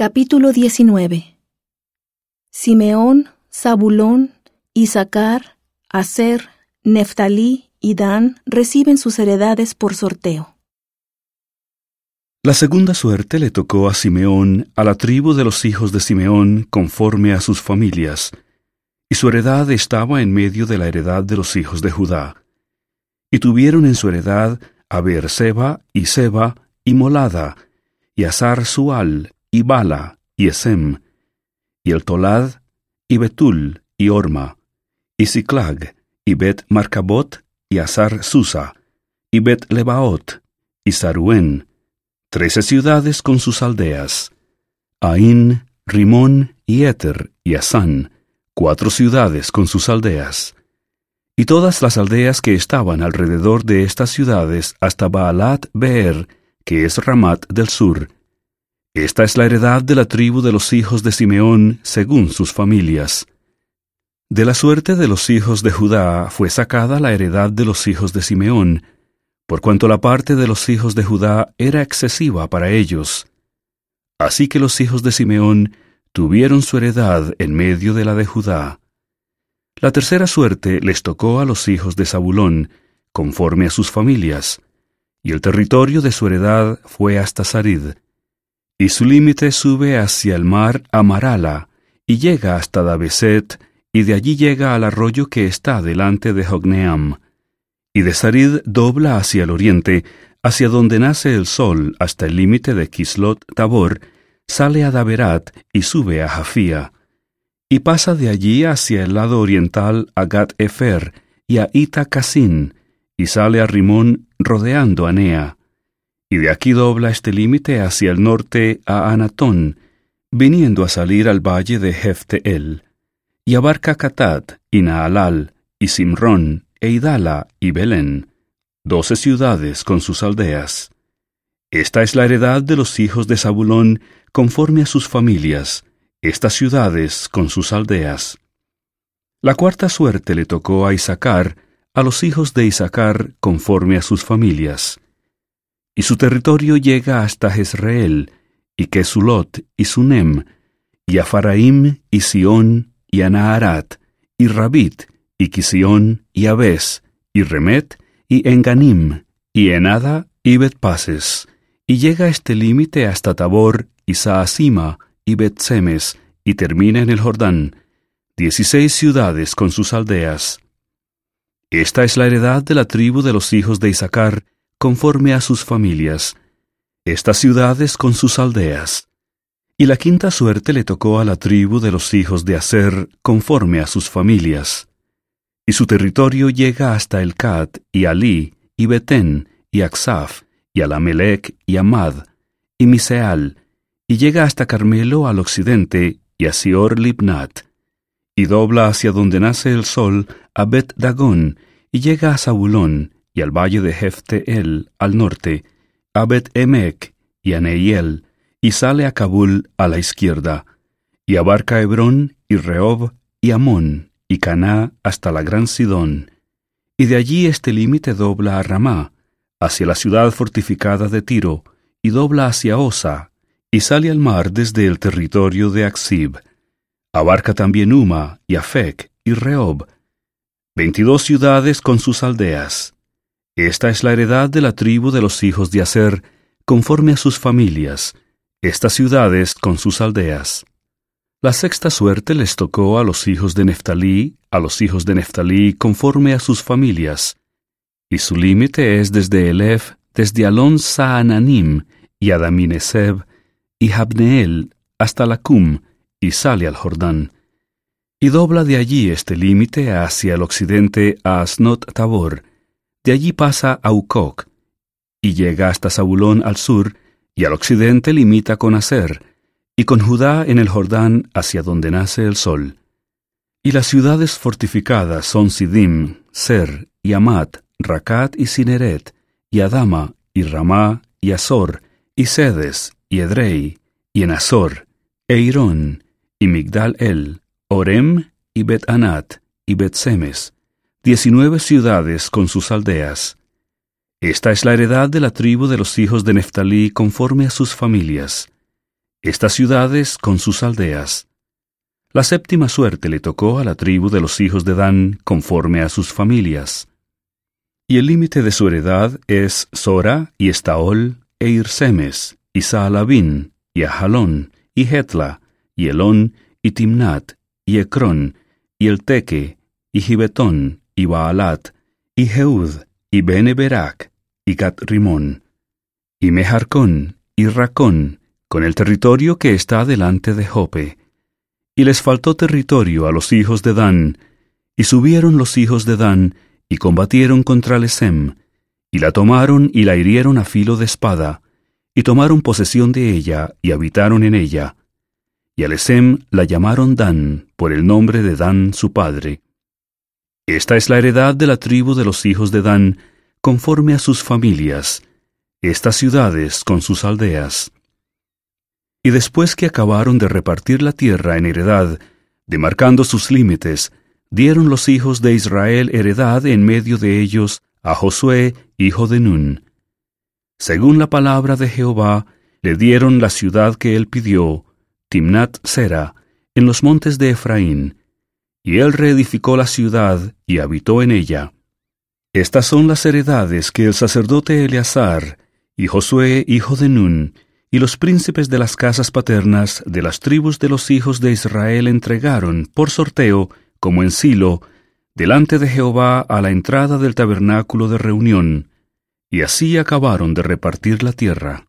Capítulo 19 Simeón, Zabulón, Isaacar, Aser, Neftalí y Dan reciben sus heredades por sorteo. La segunda suerte le tocó a Simeón, a la tribu de los hijos de Simeón, conforme a sus familias, y su heredad estaba en medio de la heredad de los hijos de Judá. Y tuvieron en su heredad a Beerseba y Seba y Molada, y Azar Sual, y Bala, y Esem, y el Tolad, y Betul, y Orma, y Siclag, y Bet Marcabot, y Azar Susa, y Bet Lebaot, y Saruen, trece ciudades con sus aldeas, Ain, Rimón, y Éter, y Asán, cuatro ciudades con sus aldeas, y todas las aldeas que estaban alrededor de estas ciudades hasta Baalat Beer, que es Ramat del sur, esta es la heredad de la tribu de los hijos de Simeón según sus familias. De la suerte de los hijos de Judá fue sacada la heredad de los hijos de Simeón, por cuanto la parte de los hijos de Judá era excesiva para ellos. Así que los hijos de Simeón tuvieron su heredad en medio de la de Judá. La tercera suerte les tocó a los hijos de Zabulón, conforme a sus familias, y el territorio de su heredad fue hasta Sarid y su límite sube hacia el mar Amarala, y llega hasta Dabeset, y de allí llega al arroyo que está delante de Jogneam. Y de Sarid dobla hacia el oriente, hacia donde nace el sol, hasta el límite de Kislot Tabor, sale a Daberat y sube a Jafía. Y pasa de allí hacia el lado oriental a Gat Efer y a Ita y sale a Rimón rodeando a Nea y de aquí dobla este límite hacia el norte a Anatón, viniendo a salir al valle de Jefteel, y abarca Catat, y Naalal, y Simrón, e Idala, y Belén, doce ciudades con sus aldeas. Esta es la heredad de los hijos de Zabulón conforme a sus familias, estas ciudades con sus aldeas. La cuarta suerte le tocó a Isaacar, a los hijos de Isaacar conforme a sus familias y su territorio llega hasta Jezreel, y Kesulot, y Sunem, y a Faraim, y Sión, y a y Rabit, y Kisión, y Abes, y Remet, y Enganim, y Enada, y Betpases, y llega este límite hasta Tabor, y Saasima, y Betsemes, y termina en el Jordán, dieciséis ciudades con sus aldeas. Esta es la heredad de la tribu de los hijos de Isaacar, conforme a sus familias, estas ciudades con sus aldeas. Y la quinta suerte le tocó a la tribu de los hijos de Aser, conforme a sus familias. Y su territorio llega hasta el Cat, y Ali, y Betén, y Aksaf, y Alamelec, y Amad, y Miseal, y llega hasta Carmelo al occidente, y a Sior Libnat, y dobla hacia donde nace el sol a Bet Dagón, y llega a Zabulón, y al valle de Jefteel al norte, a Bet Emek y a Neiel, y sale a Kabul a la izquierda, y abarca Hebrón y Rehob y Amón y Caná hasta la gran Sidón, y de allí este límite dobla a Ramá, hacia la ciudad fortificada de Tiro, y dobla hacia Osa, y sale al mar desde el territorio de Axib. Abarca también Uma y Afec y Rehob, veintidós ciudades con sus aldeas. Esta es la heredad de la tribu de los hijos de Aser, conforme a sus familias, estas ciudades con sus aldeas. La sexta suerte les tocó a los hijos de Neftalí, a los hijos de Neftalí conforme a sus familias, y su límite es desde Elef, desde Alon Saananim y Adamineseb, y Jabneel hasta Lacum, y sale al Jordán. Y dobla de allí este límite hacia el occidente a Asnot Tabor, de allí pasa a Ucoc y llega hasta Zabulón al sur y al occidente limita con Aser y con Judá en el Jordán hacia donde nace el sol. Y las ciudades fortificadas son Sidim, Ser y Amat, Rakat y Cineret, y Adama y Ramá y Azor, y Sedes y Edrei, y en Azor, Eirón, y Migdal El, Orem y Bet-Anat y Bet-Semes, 19 ciudades con sus aldeas. Esta es la heredad de la tribu de los hijos de Neftalí conforme a sus familias. Estas ciudades con sus aldeas. La séptima suerte le tocó a la tribu de los hijos de Dan conforme a sus familias. Y el límite de su heredad es Sora y Estaol e Irsemes y Saalabín y Ajalón y Hetla y Elón y Timnat y Ecrón y el Teque y Gibetón y Baalat, y Jeud, y Beneberak, y Gat Rimón, y Mejarcón, y Racón, con el territorio que está delante de Jope. Y les faltó territorio a los hijos de Dan, y subieron los hijos de Dan, y combatieron contra Lesem, y la tomaron y la hirieron a filo de espada, y tomaron posesión de ella, y habitaron en ella. Y a Lesem la llamaron Dan, por el nombre de Dan su padre. Esta es la heredad de la tribu de los hijos de Dan, conforme a sus familias, estas ciudades con sus aldeas. Y después que acabaron de repartir la tierra en heredad, demarcando sus límites, dieron los hijos de Israel heredad en medio de ellos a Josué, hijo de Nun. Según la palabra de Jehová, le dieron la ciudad que él pidió, Timnat Sera, en los montes de Efraín, y él reedificó la ciudad y habitó en ella. Estas son las heredades que el sacerdote Eleazar y Josué, hijo de Nun, y los príncipes de las casas paternas de las tribus de los hijos de Israel entregaron por sorteo, como en Silo, delante de Jehová a la entrada del tabernáculo de reunión, y así acabaron de repartir la tierra.